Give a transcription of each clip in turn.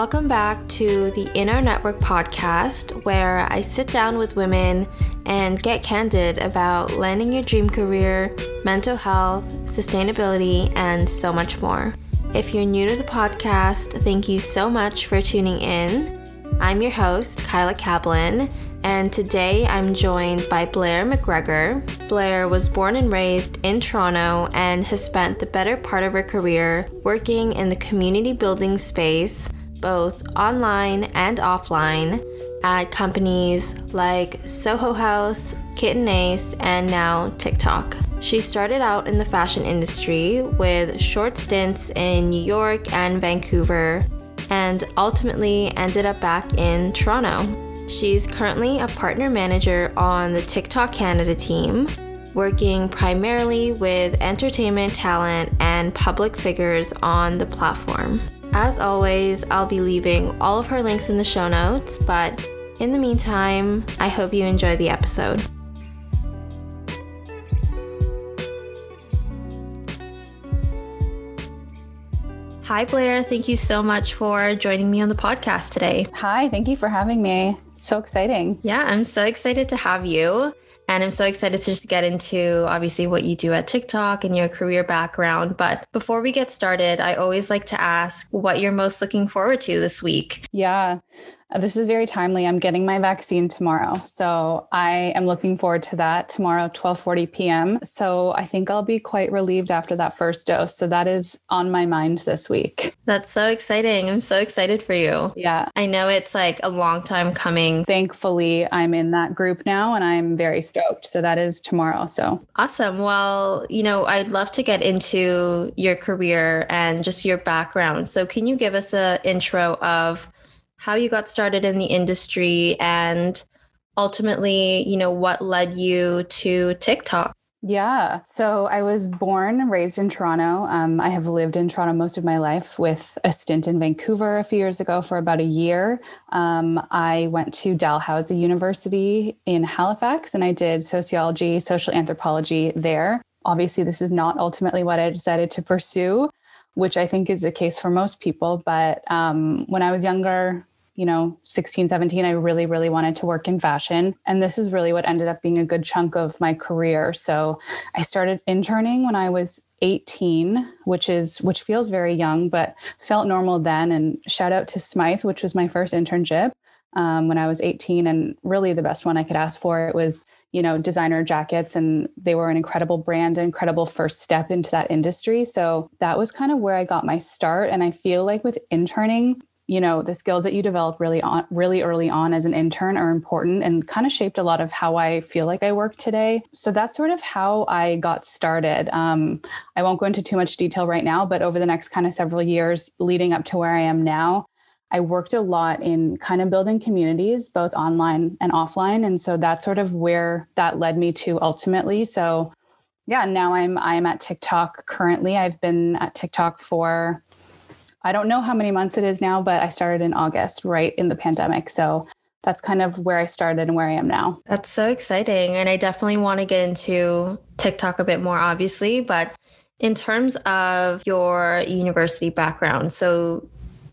Welcome back to the In Our Network podcast, where I sit down with women and get candid about landing your dream career, mental health, sustainability, and so much more. If you're new to the podcast, thank you so much for tuning in. I'm your host, Kyla Kaplan, and today I'm joined by Blair McGregor. Blair was born and raised in Toronto and has spent the better part of her career working in the community building space, both online and offline, at companies like Soho House, Kit and Ace, and now TikTok. She started out in the fashion industry with short stints in New York and Vancouver, and ultimately ended up back in Toronto. She's currently a partner manager on the TikTok Canada team, working primarily with entertainment talent and public figures on the platform. As always, I'll be leaving all of her links in the show notes, but in the meantime, I hope you enjoy the episode. Hi, Blair. Thank you so much for joining me on the podcast today. Hi, thank you for having me. So exciting. Yeah, I'm so excited to have you. And I'm so excited to just get into obviously what you do at TikTok and your career background. But before we get started, I always like to ask what you're most looking forward to this week. Yeah. This is very timely. I'm getting my vaccine tomorrow. So I am looking forward to that tomorrow, 12:40 p.m. So I think I'll be quite relieved after that first dose. So that is on my mind this week. That's so exciting. I'm so excited for you. Yeah. I know it's like a long time coming. Thankfully, I'm in that group now and I'm very stoked. So that is tomorrow. So awesome. Well, you know, I'd love to get into your career and just your background. So can you give us an intro of how you got started in the industry and ultimately, you know, what led you to TikTok? Yeah. So I was born and raised in Toronto. Um, I have lived in Toronto most of my life with a stint in Vancouver a few years ago for about a year. Um, I went to Dalhousie University in Halifax and I did sociology, social anthropology there. Obviously, this is not ultimately what I decided to pursue, which I think is the case for most people. But um, when I was younger, you know 16 17 i really really wanted to work in fashion and this is really what ended up being a good chunk of my career so i started interning when i was 18 which is which feels very young but felt normal then and shout out to smythe which was my first internship um, when i was 18 and really the best one i could ask for it was you know designer jackets and they were an incredible brand incredible first step into that industry. So that was kind of where i got my start. And i feel like with interning you know the skills that you develop really on really early on as an intern are important and kind of shaped a lot of how i feel like i work today. So that's sort of how i got started. Um, i won't go into too much detail right now but over the next kind of several years leading up to where i am now I worked a lot in kind of building communities, both online and offline. And so that's sort of where that led me to ultimately. So yeah, now I'm I'm at TikTok currently. I've been at TikTok for I don't know how many months it is now, but I started in August, right in the pandemic. So that's kind of where I started and where I am now. That's so exciting. And I definitely want to get into TikTok a bit more, obviously. But in terms of your university background, so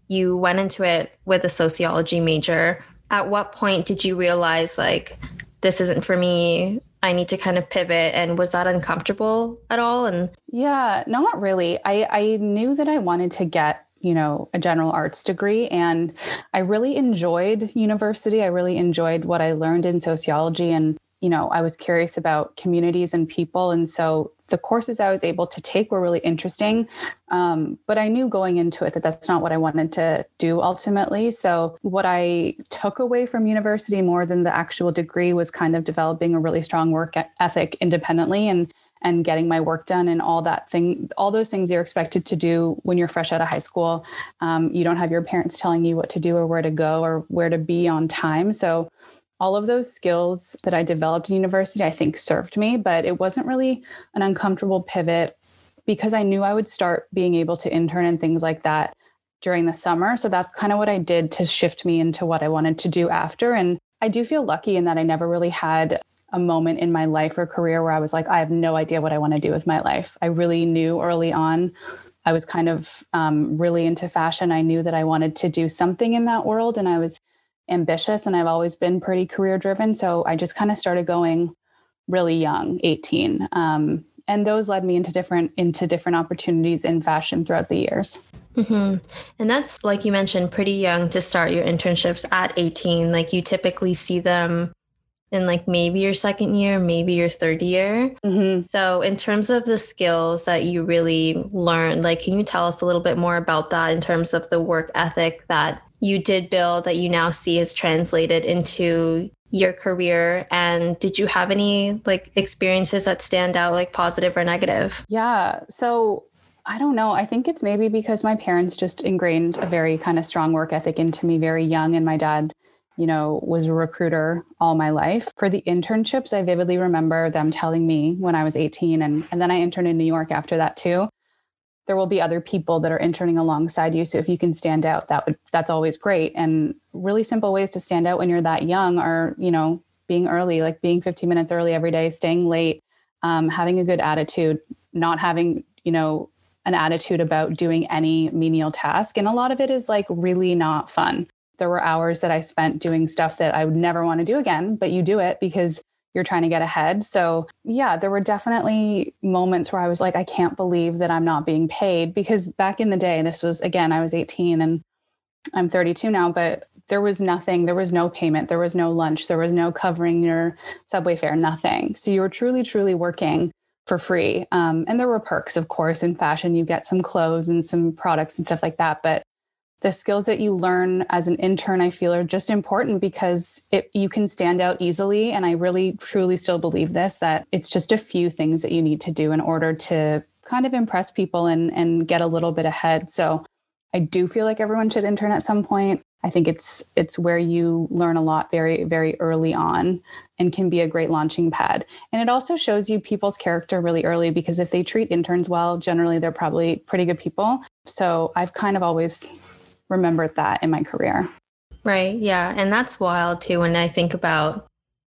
you went into it with a sociology major. At what point did you realize, like, this isn't for me? I need to kind of pivot. And was that uncomfortable at all? And yeah, not really. I, I knew that I wanted to get you know a general arts degree and i really enjoyed university i really enjoyed what i learned in sociology and you know i was curious about communities and people and so the courses i was able to take were really interesting um, but i knew going into it that that's not what i wanted to do ultimately so what i took away from university more than the actual degree was kind of developing a really strong work ethic independently and and getting my work done and all that thing, all those things you're expected to do when you're fresh out of high school. Um, you don't have your parents telling you what to do or where to go or where to be on time. So all of those skills that I developed in university, I think served me, but it wasn't really an uncomfortable pivot because I knew I would start being able to intern and things like that during the summer. So that's kind of what I did to shift me into what I wanted to do after. And I do feel lucky in that I never really had a moment in my life or career where I was like, I have no idea what I want to do with my life. I really knew early on I was kind of um, really into fashion. I knew that I wanted to do something in that world and I was ambitious and I've always been pretty career driven. So I just kind of started going really young, 18. Um, and those led me into different into different opportunities in fashion throughout the years. Mm-hmm. And that's like you mentioned, pretty young to start your internships at 18. Like you typically see them in like maybe your second year, maybe your third year. Mm-hmm. So, in terms of the skills that you really learned, like, can you tell us a little bit more about that in terms of the work ethic that you did build that you now see is translated into your career? And did you have any like experiences that stand out like positive or negative? Yeah so i don't know. I think it's maybe because my parents just ingrained a very kind of strong work ethic into me very young and my dad you know was a recruiter all my life. For the internships i vividly remember them telling me when i was 18 and, and then i interned in new york after that too there will be other people that are interning alongside you. So if you can stand out that would that's always great. And really simple ways to stand out when you're that young are you know being early like being 15 minutes early every day staying late um, having a good attitude not having you know an attitude about doing any menial task. And a lot of it is like really not fun. There were hours that i spent doing stuff that i would never want to do again but you do it because you're trying to get ahead. So, yeah, there were definitely moments where I was like, I can't believe that I'm not being paid because back in the day, this was again, I was 18 and I'm 32 now, but there was nothing, there was no payment, there was no lunch, there was no covering your subway fare, nothing. So, you were truly, truly working for free. Um, and there were perks, of course, in fashion. You get some clothes and some products and stuff like that. But the skills that you learn as an intern i feel are just important because it, you can stand out easily. And i really truly still believe this that it's just a few things that you need to do in order to kind of impress people and and get a little bit ahead. So i do feel like everyone should intern at some point. I think it's it's where you learn a lot very very early on and can be a great launching pad. And it also shows you people's character really early because if they treat interns well generally they're probably pretty good people. So i've kind of always remembered that in my career. Right. Yeah. And that's wild too when I think about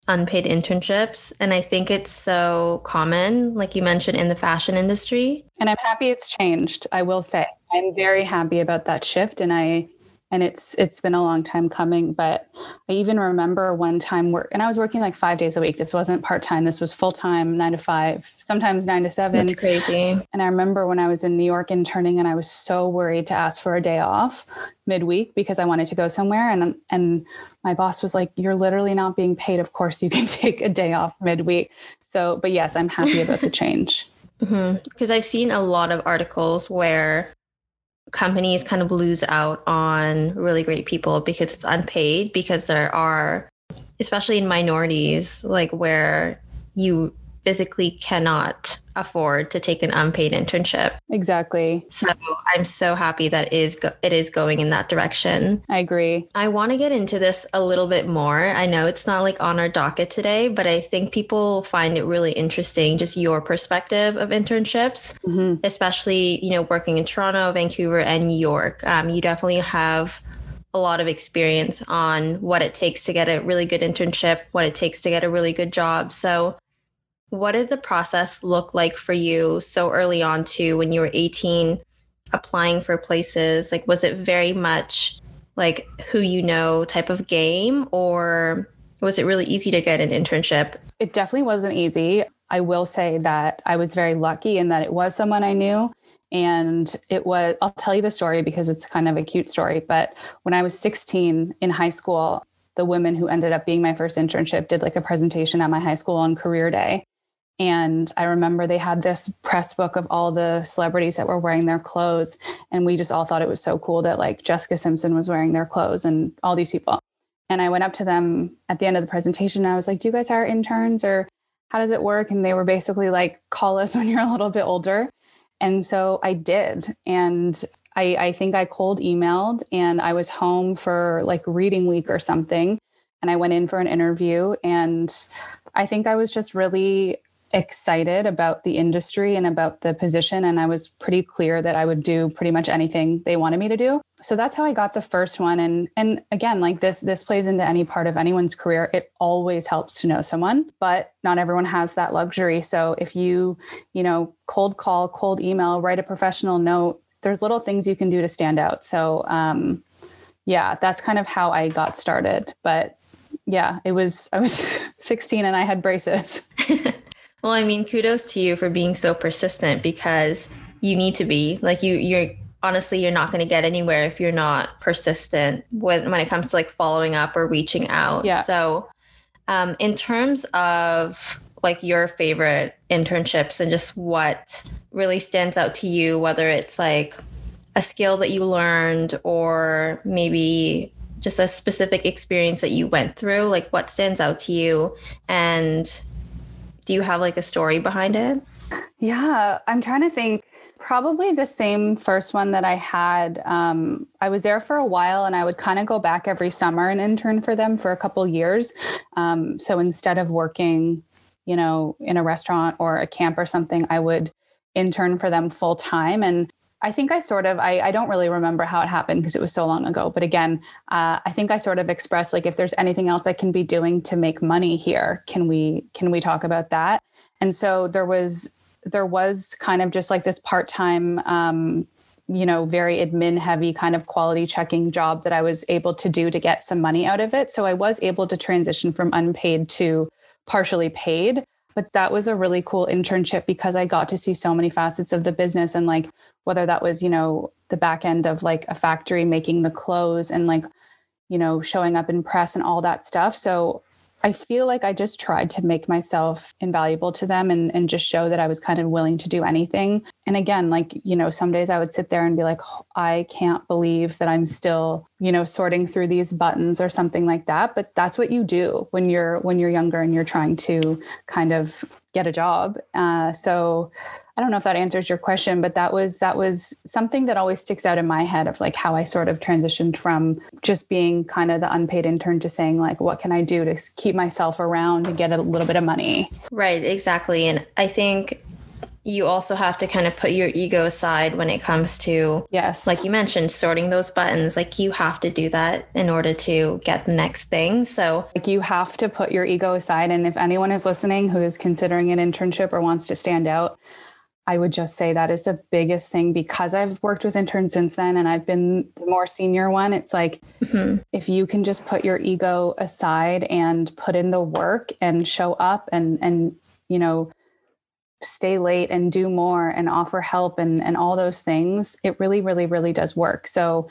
unpaid internships. And I think it's so common, like you mentioned, in the fashion industry. And I'm happy it's changed, I will say. I'm very happy about that shift. And I and it's it's been a long time coming but i even remember one time work and i was working like five days a week. This wasn't part-time. This was full-time nine to five sometimes nine to seven. That's crazy. And i remember when i was in new york interning and i was so worried to ask for a day off midweek because i wanted to go somewhere. And and my boss was like you're literally not being paid. Of course you can take a day off midweek. So but yes i'm happy about the change. Because mm-hmm. i've seen a lot of articles where companies kind of lose out on really great people because it's unpaid because there are especially in minorities like where you physically cannot afford to take an unpaid internship. Exactly. So I'm so happy that is go- it is going in that direction. I agree. I want to get into this a little bit more. I know it's not like on our docket today, but I think people find it really interesting just your perspective of internships, mm-hmm. especially, you know, working in Toronto, Vancouver and New York. Um, you definitely have a lot of experience on what it takes to get a really good internship, what it takes to get a really good job. So what did the process look like for you so early on to when you were 18 applying for places? Like was it very much like who you know type of game or was it really easy to get an internship? It definitely wasn't easy. I will say that i was very lucky in that it was someone i knew and it was i'll tell you the story because it's kind of a cute story but when i was 16 in high school the women who ended up being my first internship did like a presentation at my high school on career day and I remember they had this press book of all the celebrities that were wearing their clothes. And we just all thought it was so cool that like Jessica Simpson was wearing their clothes and all these people. And I went up to them at the end of the presentation and I was like, Do you guys hire interns or how does it work? And they were basically like, Call us when you're a little bit older. And so I did. And I, I think I cold emailed and I was home for like reading week or something. And I went in for an interview. And I think I was just really excited about the industry and about the position and I was pretty clear that I would do pretty much anything they wanted me to do. So that's how I got the first one and and again like this this plays into any part of anyone's career. It always helps to know someone, but not everyone has that luxury. So if you, you know, cold call, cold email, write a professional note there's little things you can do to stand out. So, um, yeah, that's kind of how I got started. But yeah, it was, I was 16 and I had braces. well, I mean, kudos to you for being so persistent because you need to be like you, you're honestly, you're not going to get anywhere if you're not persistent when, when it comes to like following up or reaching out. Yeah. So, um, in terms of like your favorite internships and just what really stands out to you, whether it's like a skill that you learned or maybe just a specific experience that you went through, like what stands out to you? And do you have like a story behind it? Yeah, I'm trying to think. Probably the same first one that I had. Um, I was there for a while and I would kind of go back every summer and intern for them for a couple years. Um, so instead of working you know, in a restaurant or a camp or something, I would intern for them full time. And I think I sort of, I, I don't really remember how it happened because it was so long ago. But again, uh, I think I sort of expressed like, if there's anything else I can be doing to make money here, can we, can we talk about that? And so there was, there was kind of just like this part-time, um, you know, very admin heavy kind of quality checking job that I was able to do to get some money out of it. So I was able to transition from unpaid to partially paid but that was a really cool internship because I got to see so many facets of the business and like whether that was, you know, the back end of like a factory making the clothes and like, you know, showing up in press and all that stuff. So I feel like I just tried to make myself invaluable to them and, and just show that I was kind of willing to do anything. And again, like, you know, some days I would sit there and be like, oh, I can't believe that I'm still, you know, sorting through these buttons or something like that. But that's what you do when you're when you're younger and you're trying to kind of get a job. Uh, so I don't know if that answers your question, but that was that was something that always sticks out in my head of like how I sort of transitioned from just being kind of the unpaid intern to saying like what can I do to keep myself around and get a little bit of money. Right, exactly. And I think you also have to kind of put your ego aside when it comes to yes like you mentioned sorting those buttons like you have to do that in order to get the next thing so like you have to put your ego aside and if anyone is listening who is considering an internship or wants to stand out I would just say that is the biggest thing because I've worked with interns since then and I've been the more senior one. It's like mm-hmm. if you can just put your ego aside and put in the work and show up and and you know stay late and do more and offer help and and all those things, it really really really does work. So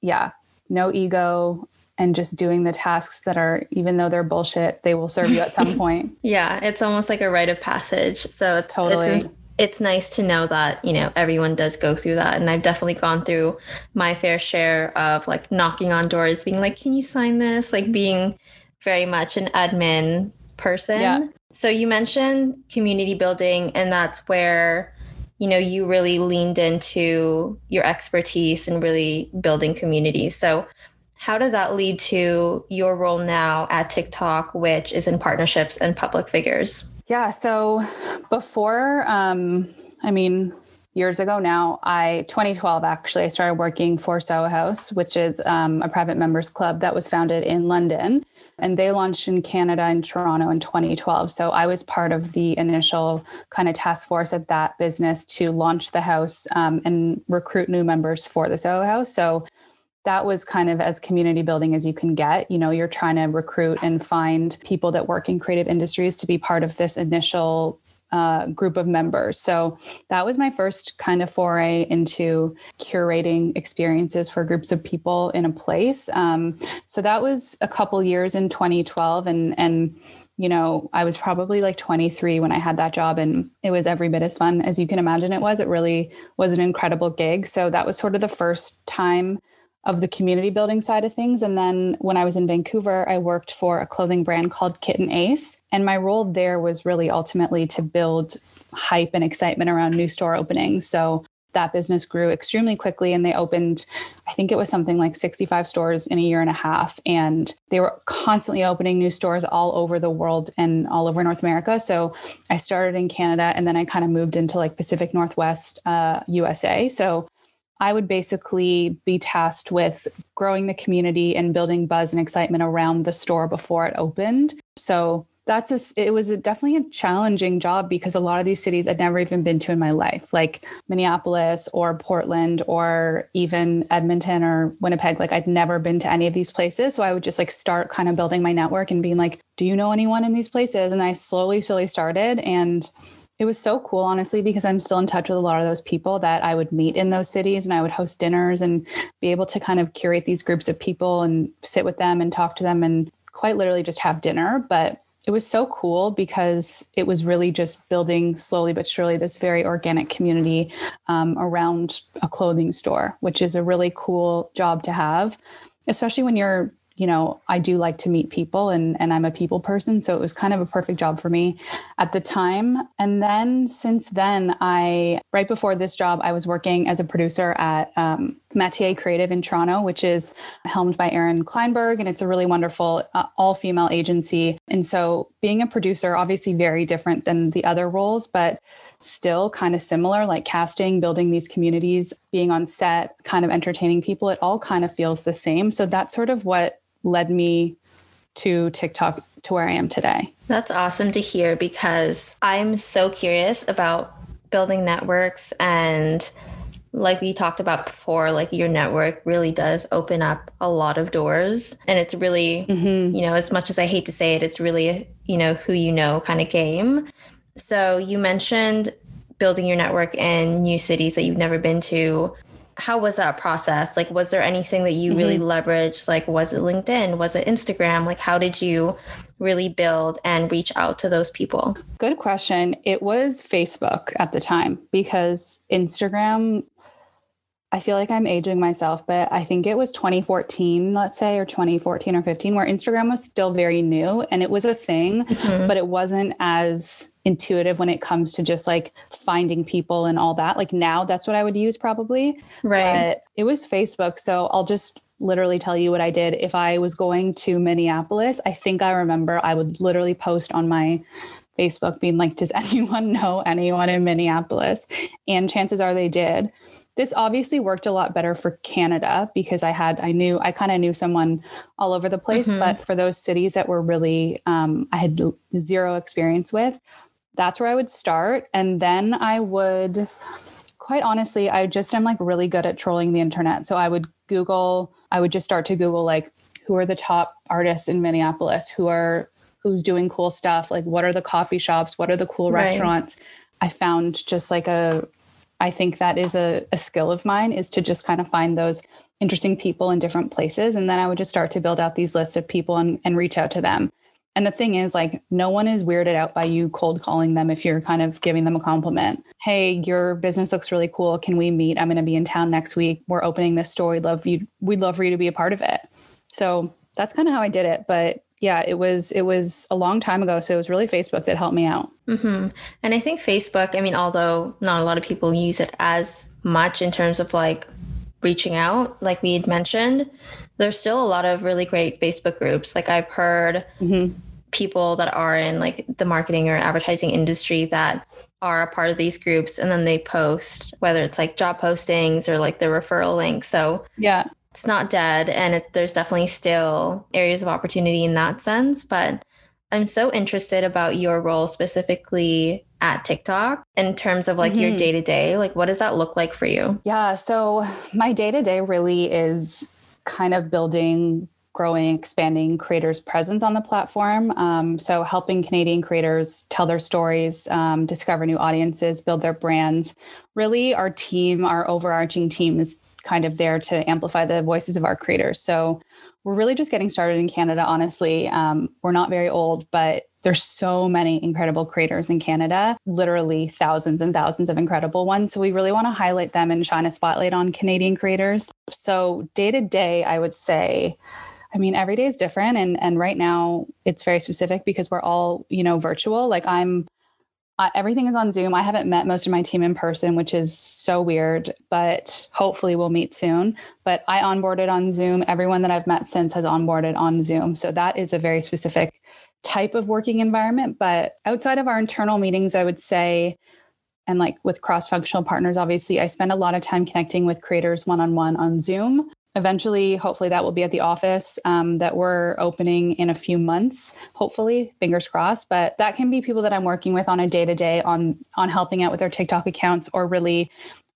yeah, no ego and just doing the tasks that are even though they're bullshit, they will serve you at some point. yeah, it's almost like a rite of passage. So it's totally it's, it's nice to know that you know everyone does go through that. And i've definitely gone through my fair share of like knocking on doors being like can you sign this? Like being very much an admin person. Yeah. so you mentioned community building and that's where you know you really leaned into your expertise and really building communities. So how did that lead to your role now at tiktok which is in partnerships and public figures yeah. So before, um, I mean, years ago now, I 2012 actually, I started working for Soho House, which is um, a private members club that was founded in London, and they launched in Canada and Toronto in 2012. So I was part of the initial kind of task force at that business to launch the house um, and recruit new members for the Soho House. So that was kind of as community building as you can get. You know, you're trying to recruit and find people that work in creative industries to be part of this initial uh, group of members. So that was my first kind of foray into curating experiences for groups of people in a place. Um, so that was a couple years in 2012, and and you know I was probably like 23 when I had that job, and it was every bit as fun as you can imagine it was. It really was an incredible gig. So that was sort of the first time of the community building side of things. And then when I was in Vancouver, I worked for a clothing brand called Kit and Ace. And my role there was really ultimately to build hype and excitement around new store openings. So that business grew extremely quickly and they opened i think it was something like 65 stores in a year and a half and they were constantly opening new stores all over the world and all over north america so i started in canada and then i kind of moved into like pacific northwest uh, usa so I would basically be tasked with growing the community and building buzz and excitement around the store before it opened. So that's a, it was a, definitely a challenging job because a lot of these cities I'd never even been to in my life, like Minneapolis or Portland or even Edmonton or Winnipeg. Like I'd never been to any of these places. So I would just like start kind of building my network and being like, do you know anyone in these places? And I slowly, slowly started. And it was so cool, honestly, because I'm still in touch with a lot of those people that I would meet in those cities and I would host dinners and be able to kind of curate these groups of people and sit with them and talk to them and quite literally just have dinner. But it was so cool because it was really just building slowly but surely this very organic community um, around a clothing store, which is a really cool job to have, especially when you're you know, I do like to meet people and, and I'm a people person. So it was kind of a perfect job for me at the time. And then since then, I, right before this job, I was working as a producer at um, Creative in Toronto, which is helmed by Erin Kleinberg. And it's a really wonderful uh, all female agency. And so being a producer, obviously very different than the other roles, but still kind of similar, like casting, building these communities, being on set, kind of entertaining people. It all kind of feels the same. So that's sort of what led me to TikTok to where I am today. That's awesome to hear because I'm so curious about building networks and like we talked about before like your network really does open up a lot of doors and it's really mm-hmm. you know as much as i hate to say it it's really you know who you know kind of game so you mentioned building your network in new cities that you've never been to how was that process? Like, was there anything that you mm-hmm. really leveraged? Like, was it LinkedIn? Was it Instagram? Like, how did you really build and reach out to those people? Good question. It was Facebook at the time because Instagram, I feel like I'm aging myself, but I think it was 2014, let's say, or 2014 or 15, where Instagram was still very new and it was a thing, mm-hmm. but it wasn't as intuitive when it comes to just like finding people and all that. Like now that's what I would use probably. Right. But it was Facebook. So I'll just literally tell you what I did. If I was going to Minneapolis, I think I remember I would literally post on my Facebook being like, does anyone know anyone in Minneapolis? And chances are they did. This obviously worked a lot better for Canada because I had, I knew, I kind of knew someone all over the place. Mm-hmm. But for those cities that were really, um, I had zero experience with, that's where I would start. And then I would, quite honestly, I just am like really good at trolling the internet. So I would Google, I would just start to Google like, who are the top artists in Minneapolis? Who are, who's doing cool stuff? Like, what are the coffee shops? What are the cool right. restaurants? I found just like a, I think that is a, a skill of mine is to just kind of find those interesting people in different places. And then I would just start to build out these lists of people and, and reach out to them. And the thing is, like, no one is weirded out by you cold calling them if you're kind of giving them a compliment. Hey, your business looks really cool. Can we meet? I'm going to be in town next week. We're opening this store. We'd love you. We'd love for you to be a part of it. So that's kind of how I did it. But yeah, it was it was a long time ago. So it was really Facebook that helped me out. Mm-hmm. And I think Facebook. I mean, although not a lot of people use it as much in terms of like reaching out, like we had mentioned, there's still a lot of really great Facebook groups. Like I've heard mm-hmm. people that are in like the marketing or advertising industry that are a part of these groups and then they post whether it's like job postings or like the referral link. So yeah, it's not dead and it, there's definitely still areas of opportunity in that sense. But I'm so interested about your role specifically at TikTok in terms of like mm-hmm. your day to day. Like, what does that look like for you? Yeah. So, my day to day really is kind of building growing, expanding creators' presence on the platform. Um, so, helping Canadian creators tell their stories, um, discover new audiences, build their brands. Really, our team, our overarching team is kind of there to amplify the voices of our creators. So, we're really just getting started in Canada, honestly. Um, we're not very old, but there's so many incredible creators in Canada, literally thousands and thousands of incredible ones. So we really want to highlight them and shine a spotlight on Canadian creators. So day to day, I would say, I mean, every day is different. And, and right now it's very specific because we're all, you know, virtual. Like I'm, uh, everything is on Zoom. I haven't met most of my team in person, which is so weird, but hopefully we'll meet soon. But I onboarded on Zoom. Everyone that I've met since has onboarded on Zoom. So that is a very specific type of working environment. But outside of our internal meetings, I would say, and like with cross functional partners, obviously, I spend a lot of time connecting with creators one on one on Zoom. Eventually, hopefully, that will be at the office um, that we're opening in a few months. Hopefully, fingers crossed. But that can be people that I'm working with on a day to day on on helping out with their TikTok accounts or really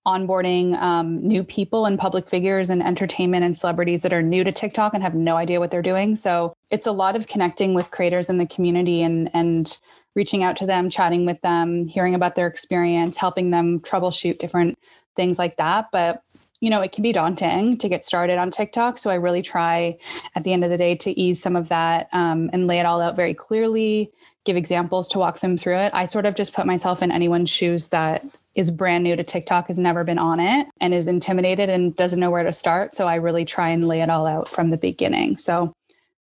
onboarding um, new people and public figures and entertainment and celebrities that are new to TikTok and have no idea what they're doing. So it's a lot of connecting with creators in the community and and reaching out to them, chatting with them, hearing about their experience, helping them troubleshoot different things like that. But you know, it can be daunting to get started on TikTok. So I really try at the end of the day to ease some of that um, and lay it all out very clearly, give examples to walk them through it. I sort of just put myself in anyone's shoes that is brand new to TikTok, has never been on it, and is intimidated and doesn't know where to start. So I really try and lay it all out from the beginning. So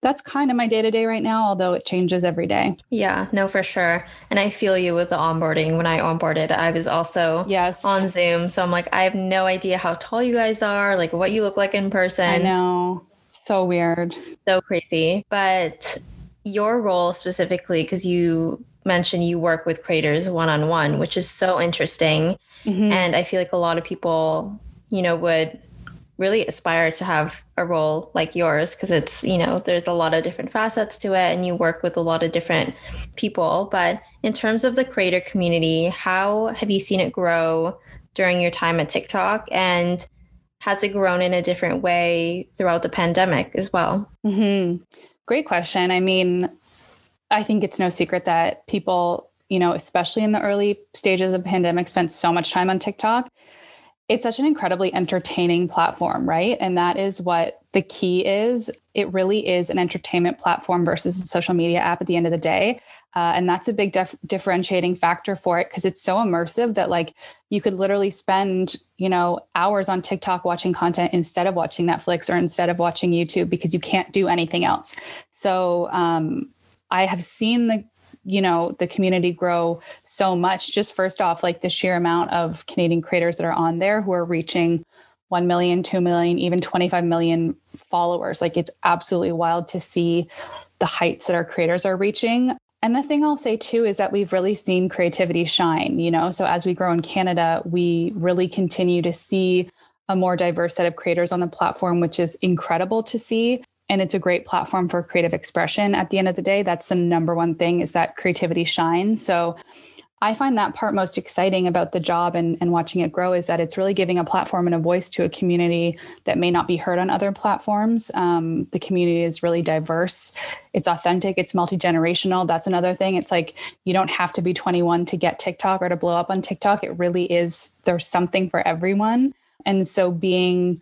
that's kind of my day to day right now, although it changes every day. Yeah, no, for sure. And I feel you with the onboarding. When I onboarded, I was also yes on Zoom. So I'm like, I have no idea how tall you guys are, like what you look like in person. I know. So weird. So crazy. But your role specifically, because you mentioned you work with creators one on one, which is so interesting. Mm-hmm. And I feel like a lot of people, you know, would really aspire to have a role like yours because it's you know there's a lot of different facets to it and you work with a lot of different people. But in terms of the creator community how have you seen it grow during your time at tiktok? And has it grown in a different way throughout the pandemic as well? Mm-hmm. great question. I mean i think it's no secret that people you know especially in the early stages of the pandemic spent so much time on tiktok it's such an incredibly entertaining platform, right? And that is what the key is. It really is an entertainment platform versus a social media app at the end of the day. Uh, and that's a big dif- differentiating factor for it because it's so immersive that like you could literally spend you know hours on tiktok watching content instead of watching netflix or instead of watching youtube because you can't do anything else so um, i have seen the you know the community grow so much just first off like the sheer amount of canadian creators that are on there who are reaching 1 million 2 million even 25 million followers. Like it's absolutely wild to see the heights that our creators are reaching. And the thing I'll say too is that we've really seen creativity shine, you know. So as we grow in Canada, we really continue to see a more diverse set of creators on the platform, which is incredible to see and it's a great platform for creative expression at the end of the day. That's the number one thing is that creativity shines. So i find that part most exciting about the job and, and watching it grow is that it's really giving a platform and a voice to a community that may not be heard on other platforms. Um, the community is really diverse. It's authentic. It's multi-generational. That's another thing. It's like you don't have to be 21 to get tiktok or to blow up on tiktok. It really is there's something for everyone. And so being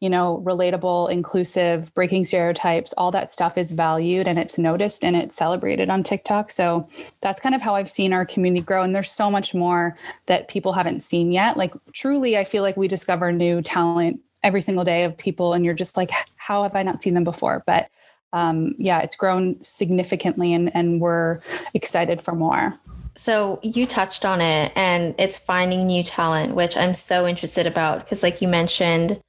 you know, relatable, inclusive, breaking stereotypes, all that stuff is valued and it's noticed and it's celebrated on TikTok. So that's kind of how I've seen our community grow. And there's so much more that people haven't seen yet. Like, truly, I feel like we discover new talent every single day of people, and you're just like, how have I not seen them before? But um, yeah, it's grown significantly and, and we're excited for more. So you touched on it and it's finding new talent, which I'm so interested about because like you mentioned,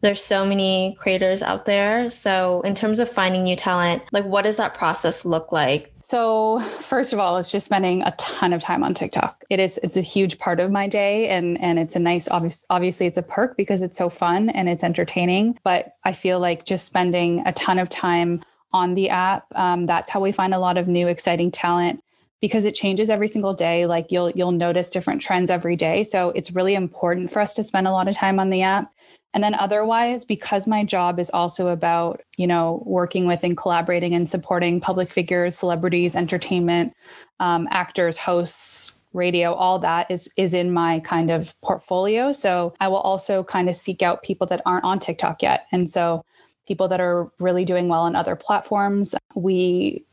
there's so many creators out there. So, in terms of finding new talent, like what does that process look like? So, first of all, it's just spending a ton of time on TikTok. It is it's a huge part of my day and and it's a nice obvious obviously it's a perk because it's so fun and it's entertaining, but I feel like just spending a ton of time on the app, um, that's how we find a lot of new exciting talent because it changes every single day like you'll you'll notice different trends every day so it's really important for us to spend a lot of time on the app and then otherwise, because my job is also about, you know, working with and collaborating and supporting public figures, celebrities, entertainment, um, actors, hosts, radio, all that is is in my kind of portfolio. So I will also kind of seek out people that aren't on TikTok yet. And so people that are really doing well on other platforms. We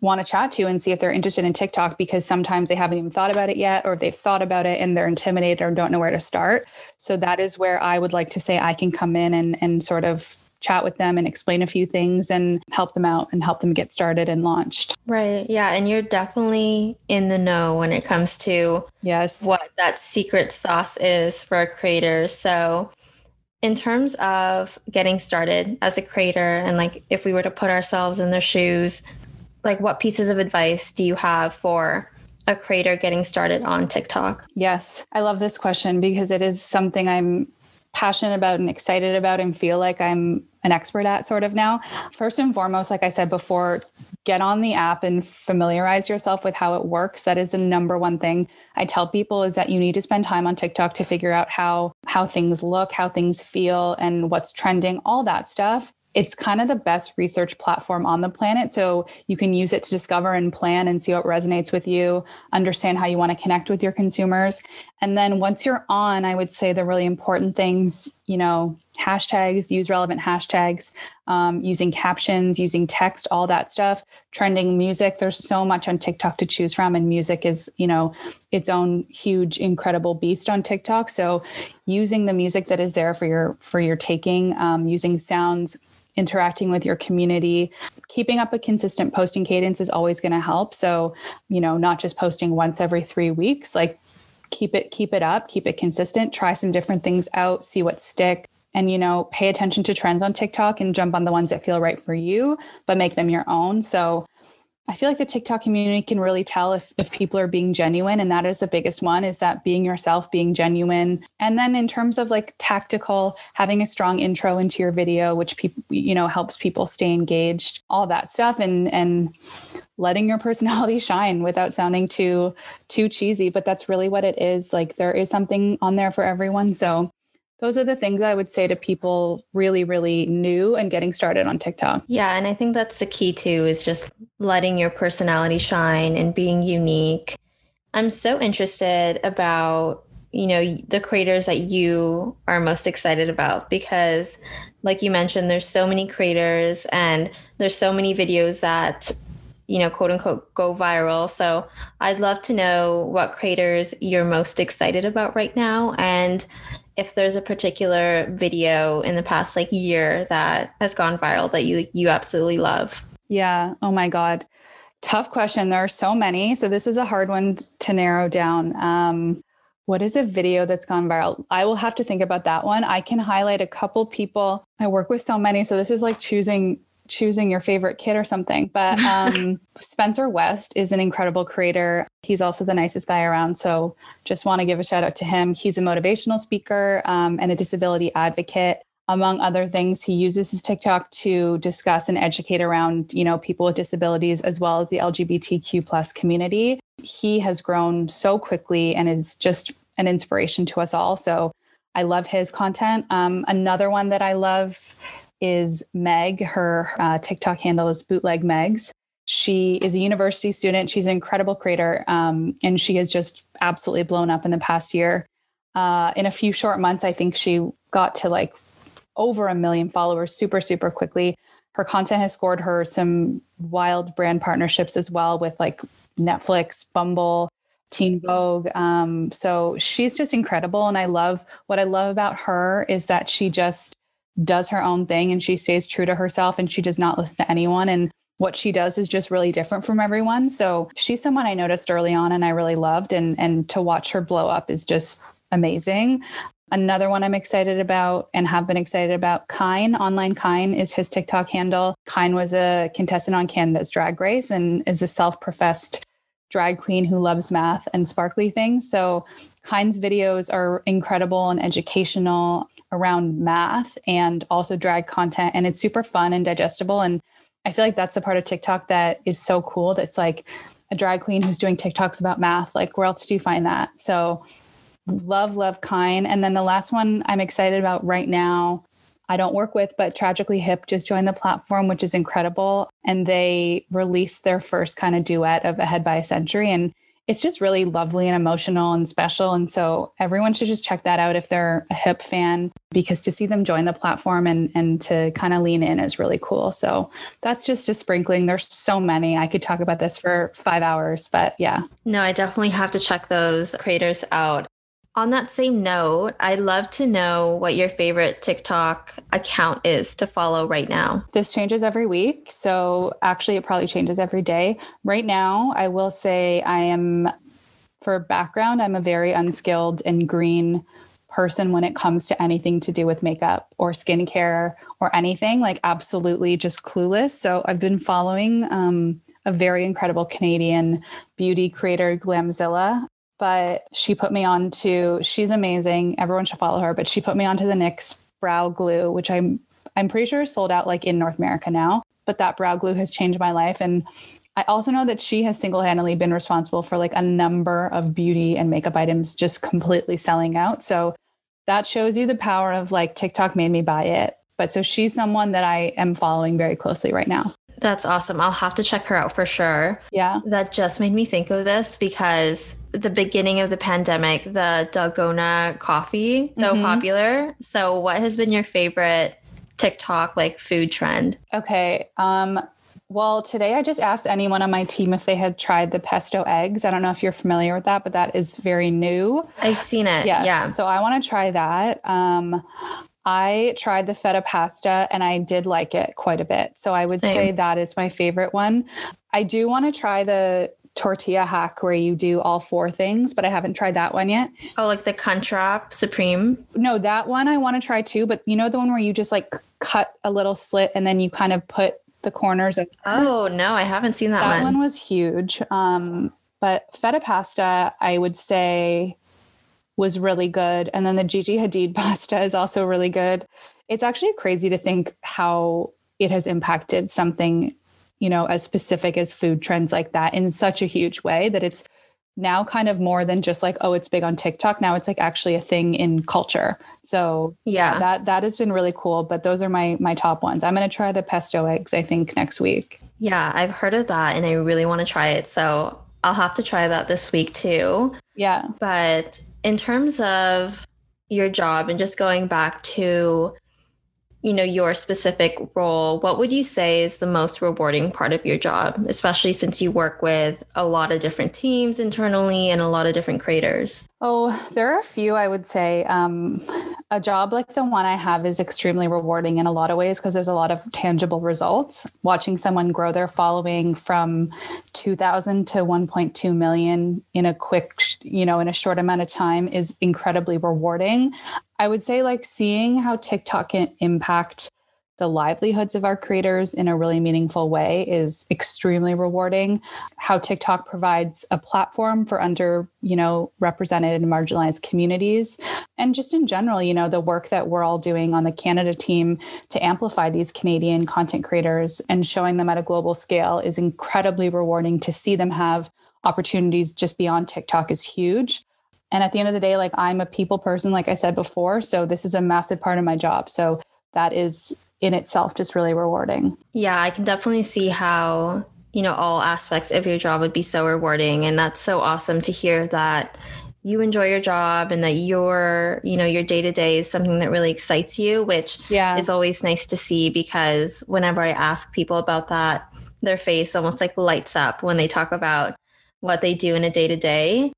want to chat to and see if they're interested in TikTok because sometimes they haven't even thought about it yet, or if they've thought about it and they're intimidated or don't know where to start. So that is where I would like to say I can come in and, and sort of chat with them and explain a few things and help them out and help them get started and launched. Right. Yeah. And you're definitely in the know when it comes to yes what that secret sauce is for a creator. So in terms of getting started as a creator and like if we were to put ourselves in their shoes like what pieces of advice do you have for a creator getting started on TikTok? Yes, I love this question because it is something I'm passionate about and excited about and feel like I'm an expert at sort of now. First and foremost, like I said before, get on the app and familiarize yourself with how it works. That is the number one thing I tell people is that you need to spend time on TikTok to figure out how how things look, how things feel and what's trending, all that stuff it's kind of the best research platform on the planet. So you can use it to discover and plan and see what resonates with you, understand how you want to connect with your consumers. And then once you're on, I would say the really important things, you know, hashtags, use relevant hashtags, um, using captions, using text, all that stuff, trending music. There's so much on TikTok to choose from, and music is, you know, its own huge, incredible beast on TikTok. So using the music that is there for your for your taking, um, using sounds interacting with your community. Keeping up a consistent posting cadence is always going to help. So, you know, not just posting once every three weeks, like keep it, keep it up, keep it consistent, try some different things out, see what stick. And, you know, pay attention to trends on TikTok and jump on the ones that feel right for you, but make them your own. So I feel like the TikTok community can really tell if, if people are being genuine. And that is the biggest one is that being yourself, being genuine. And then in terms of like tactical, having a strong intro into your video, which people, you know, helps people stay engaged, all that stuff and and letting your personality shine without sounding too too cheesy. But that's really what it is. Like there is something on there for everyone. So those are the things I would say to people really, really new and getting started on TikTok. Yeah. And I think that's the key too, is just letting your personality shine and being unique. I'm so interested about, you know, the creators that you are most excited about because, like you mentioned, there's so many creators and there's so many videos that you know, quote unquote, go viral. So I'd love to know what creators you're most excited about right now and if there's a particular video in the past like year that has gone viral that you you absolutely love. Yeah. Oh my God. Tough question. There are so many. So this is a hard one to narrow down. Um, what is a video that's gone viral? I will have to think about that one. I can highlight a couple people. I work with so many. So this is like choosing choosing your favorite kid or something. But um, Spencer West is an incredible creator. He's also the nicest guy around. So just want to give a shout out to him. He's a motivational speaker um, and a disability advocate. Among other things, he uses his TikTok to discuss and educate around, you know, people with disabilities as well as the LGBTQ plus community. He has grown so quickly and is just an inspiration to us all. So I love his content. Um, another one that I love is Meg. Her uh, TikTok handle is bootleg Megs. She is a university student. She's an incredible creator, um, and she has just absolutely blown up in the past year. Uh, in a few short months, I think she got to like over a million followers super, super quickly. Her content has scored her some wild brand partnerships as well with like Netflix, Bumble, Teen Vogue. Um, so she's just incredible. And I love what I love about her is that she just does her own thing and she stays true to herself and she does not listen to anyone. And what she does is just really different from everyone. So she's someone I noticed early on and I really loved. And and to watch her blow up is just amazing. Another one I'm excited about and have been excited about, Kyne, online Kyne is his TikTok handle. Kyne was a contestant on Canada's Drag Race and is a self-professed drag queen who loves math and sparkly things. So Kyne's videos are incredible and educational around math and also drag content. And it's super fun and digestible. And I feel like that's a part of TikTok that is so cool. That's like a drag queen who's doing TikToks about math. Like, where else do you find that? So, love, love, kind. And then the last one I'm excited about right now, I don't work with, but Tragically Hip just joined the platform, which is incredible. And they released their first kind of duet of Ahead by a Century. And it's just really lovely and emotional and special. And so everyone should just check that out if they're a hip fan, because to see them join the platform and and to kind of lean in is really cool. So that's just a sprinkling. There's so many. I could talk about this for five hours, but yeah. No, I definitely have to check those creators out. On that same note, I'd love to know what your favorite TikTok account is to follow right now. This changes every week. So actually, it probably changes every day. Right now, I will say I am, for background, I'm a very unskilled and green person when it comes to anything to do with makeup or skincare or anything, like absolutely just clueless. So I've been following um, a very incredible Canadian beauty creator, Glamzilla. But she put me on to she's amazing. Everyone should follow her, but she put me onto the NYX brow glue, which I'm I'm pretty sure is sold out like in North America now. But that brow glue has changed my life. And I also know that she has single-handedly been responsible for like a number of beauty and makeup items just completely selling out. So that shows you the power of like TikTok made me buy it. But so she's someone that I am following very closely right now. That's awesome. I'll have to check her out for sure. Yeah. That just made me think of this because the beginning of the pandemic, the Dalgona coffee, so mm-hmm. popular. So what has been your favorite TikTok like food trend? Okay. Um well, today I just asked anyone on my team if they had tried the pesto eggs. I don't know if you're familiar with that, but that is very new. I've seen it. Yes. Yeah. So I want to try that. Um, I tried the feta pasta and I did like it quite a bit. So I would Same. say that is my favorite one. I do want to try the tortilla hack where you do all four things, but I haven't tried that one yet. Oh, like the Crunchwrap Supreme? No, that one I want to try too, but you know the one where you just like cut a little slit and then you kind of put the corners of Oh, no, I haven't seen that, that one. That one was huge. Um, but feta pasta, I would say was really good. And then the Gigi Hadid pasta is also really good. It's actually crazy to think how it has impacted something, you know, as specific as food trends like that in such a huge way that it's now kind of more than just like oh it's big on TikTok now it's like actually a thing in culture. So yeah, that that has been really cool, but those are my my top ones. I'm going to try the pesto eggs I think next week. Yeah, I've heard of that and I really want to try it. So I'll have to try that this week too. Yeah. But in terms of your job and just going back to you know your specific role what would you say is the most rewarding part of your job especially since you work with a lot of different teams internally and a lot of different creators? Oh there are a few i would say. Um, a job like the one i have is extremely rewarding in a lot of ways because there's a lot of tangible results. Watching someone grow their following from 2000 to 1.2 million in a quick you know in a short amount of time is incredibly rewarding I would say like seeing how TikTok can impact the livelihoods of our creators in a really meaningful way is extremely rewarding. How TikTok provides a platform for under, you know, represented and marginalized communities. And just in general, you know, the work that we're all doing on the Canada team to amplify these Canadian content creators and showing them at a global scale is incredibly rewarding to see them have opportunities just beyond TikTok is huge. And at the end of the day, like I'm a people person, like I said before. So this is a massive part of my job. So that is in itself just really rewarding. Yeah, I can definitely see how, you know, all aspects of your job would be so rewarding. And that's so awesome to hear that you enjoy your job and that your you know your day to day is something that really excites you which yeah. is always nice to see because whenever i ask people about that their face almost like lights up when they talk about what they do in a day to day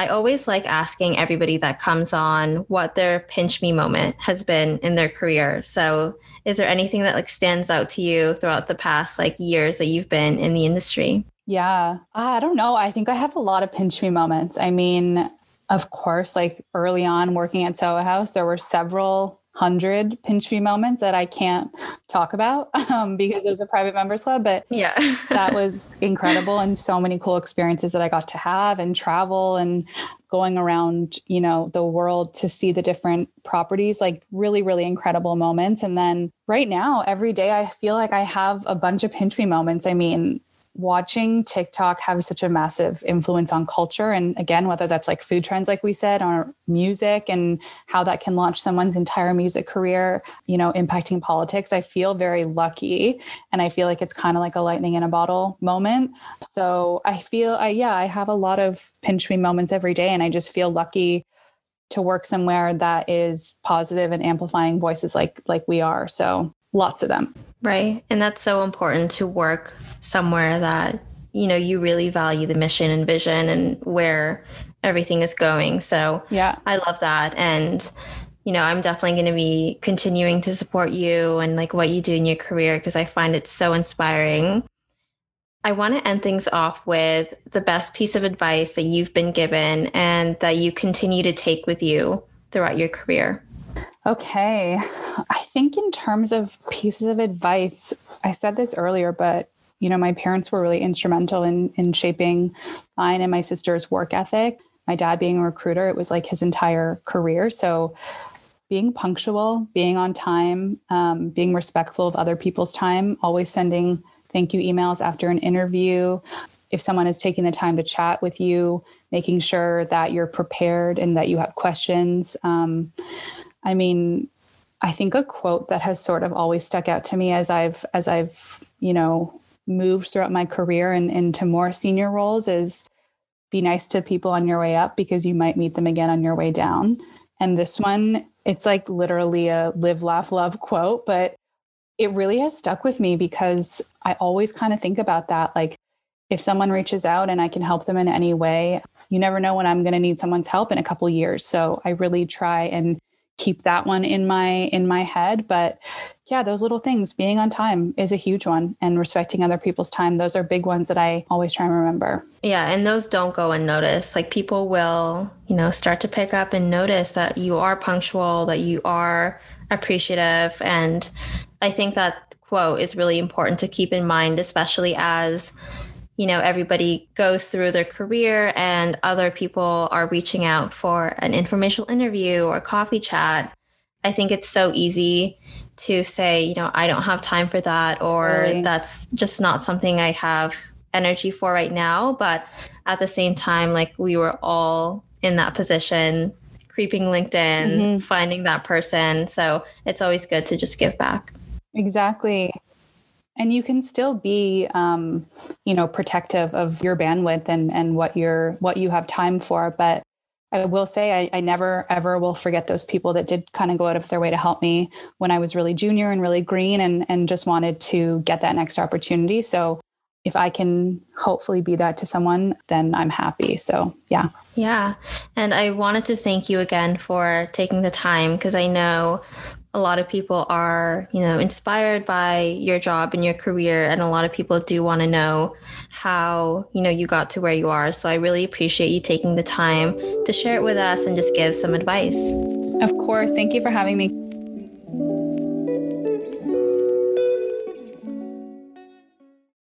I always like asking everybody that comes on what their pinch me moment has been in their career. So, is there anything that like stands out to you throughout the past like years that you've been in the industry? Yeah, uh, I don't know. I think I have a lot of pinch me moments. I mean, of course, like early on working at Soho House, there were several hundred pinch me moments that I can't talk about um, because it was a private members club. But yeah, that was incredible and so many cool experiences that I got to have and travel and going around, you know, the world to see the different properties, like really, really incredible moments. And then right now, every day I feel like I have a bunch of pinch me moments. I mean, watching TikTok have such a massive influence on culture. And again, whether that's like food trends, like we said, or music and how that can launch someone's entire music career, you know, impacting politics, I feel very lucky. And I feel like it's kind of like a lightning in a bottle moment. So I feel, I, yeah, I have a lot of pinch me moments every day. And I just feel lucky to work somewhere that is positive and amplifying voices like like we are so lots of them right. And that's so important to work somewhere that you know you really value the mission and vision and where everything is going. So yeah. I love that. And you know i'm definitely going to be continuing to support you and like what you do in your career because i find it so inspiring. I want to end things off with the best piece of advice that you've been given and that you continue to take with you throughout your career okay i think in terms of pieces of advice i said this earlier but you know, my parents were really instrumental in in shaping mine and my sister's work ethic. my dad being a recruiter, it was like his entire career. So being punctual, being on time, um, being respectful of other people's time, always sending thank you emails after an interview. If someone is taking the time to chat with you, making sure that you're prepared and that you have questions. Um, I mean, I think a quote that has sort of always stuck out to me as I've as I've you know moved throughout my career and into more senior roles is be nice to people on your way up because you might meet them again on your way down. And this one, it's like literally a live, laugh, love quote, but it really has stuck with me because I always kind of think about that. Like, if someone reaches out and I can help them in any way, you never know when I'm going to need someone's help in a couple years. So I really try and keep that one in my in my head. But yeah those little things being on time is a huge one and respecting other people's time. Those are big ones that i always try and remember. Yeah and those don't go unnoticed. Like people will you know start to pick up and notice that you are punctual that you are appreciative. And i think that quote is really important to keep in mind especially as you know everybody goes through their career and other people are reaching out for an informational interview or coffee chat i think it's so easy to say you know i don't have time for that or really? that's just not something i have energy for right now but at the same time like we were all in that position creeping linkedin mm-hmm. finding that person so it's always good to just give back exactly and you can still be um, you know protective of your bandwidth and and what you're what you have time for. But i will say I, I never ever will forget those people that did kind of go out of their way to help me when i was really junior and really green and and just wanted to get that next opportunity. So if i can hopefully be that to someone then i'm happy. So yeah. Yeah. And i wanted to thank you again for taking the time because i know a lot of people are, you know, inspired by your job and your career and a lot of people do want to know how, you know, you got to where you are. So I really appreciate you taking the time to share it with us and just give some advice. Of course. Thank you for having me.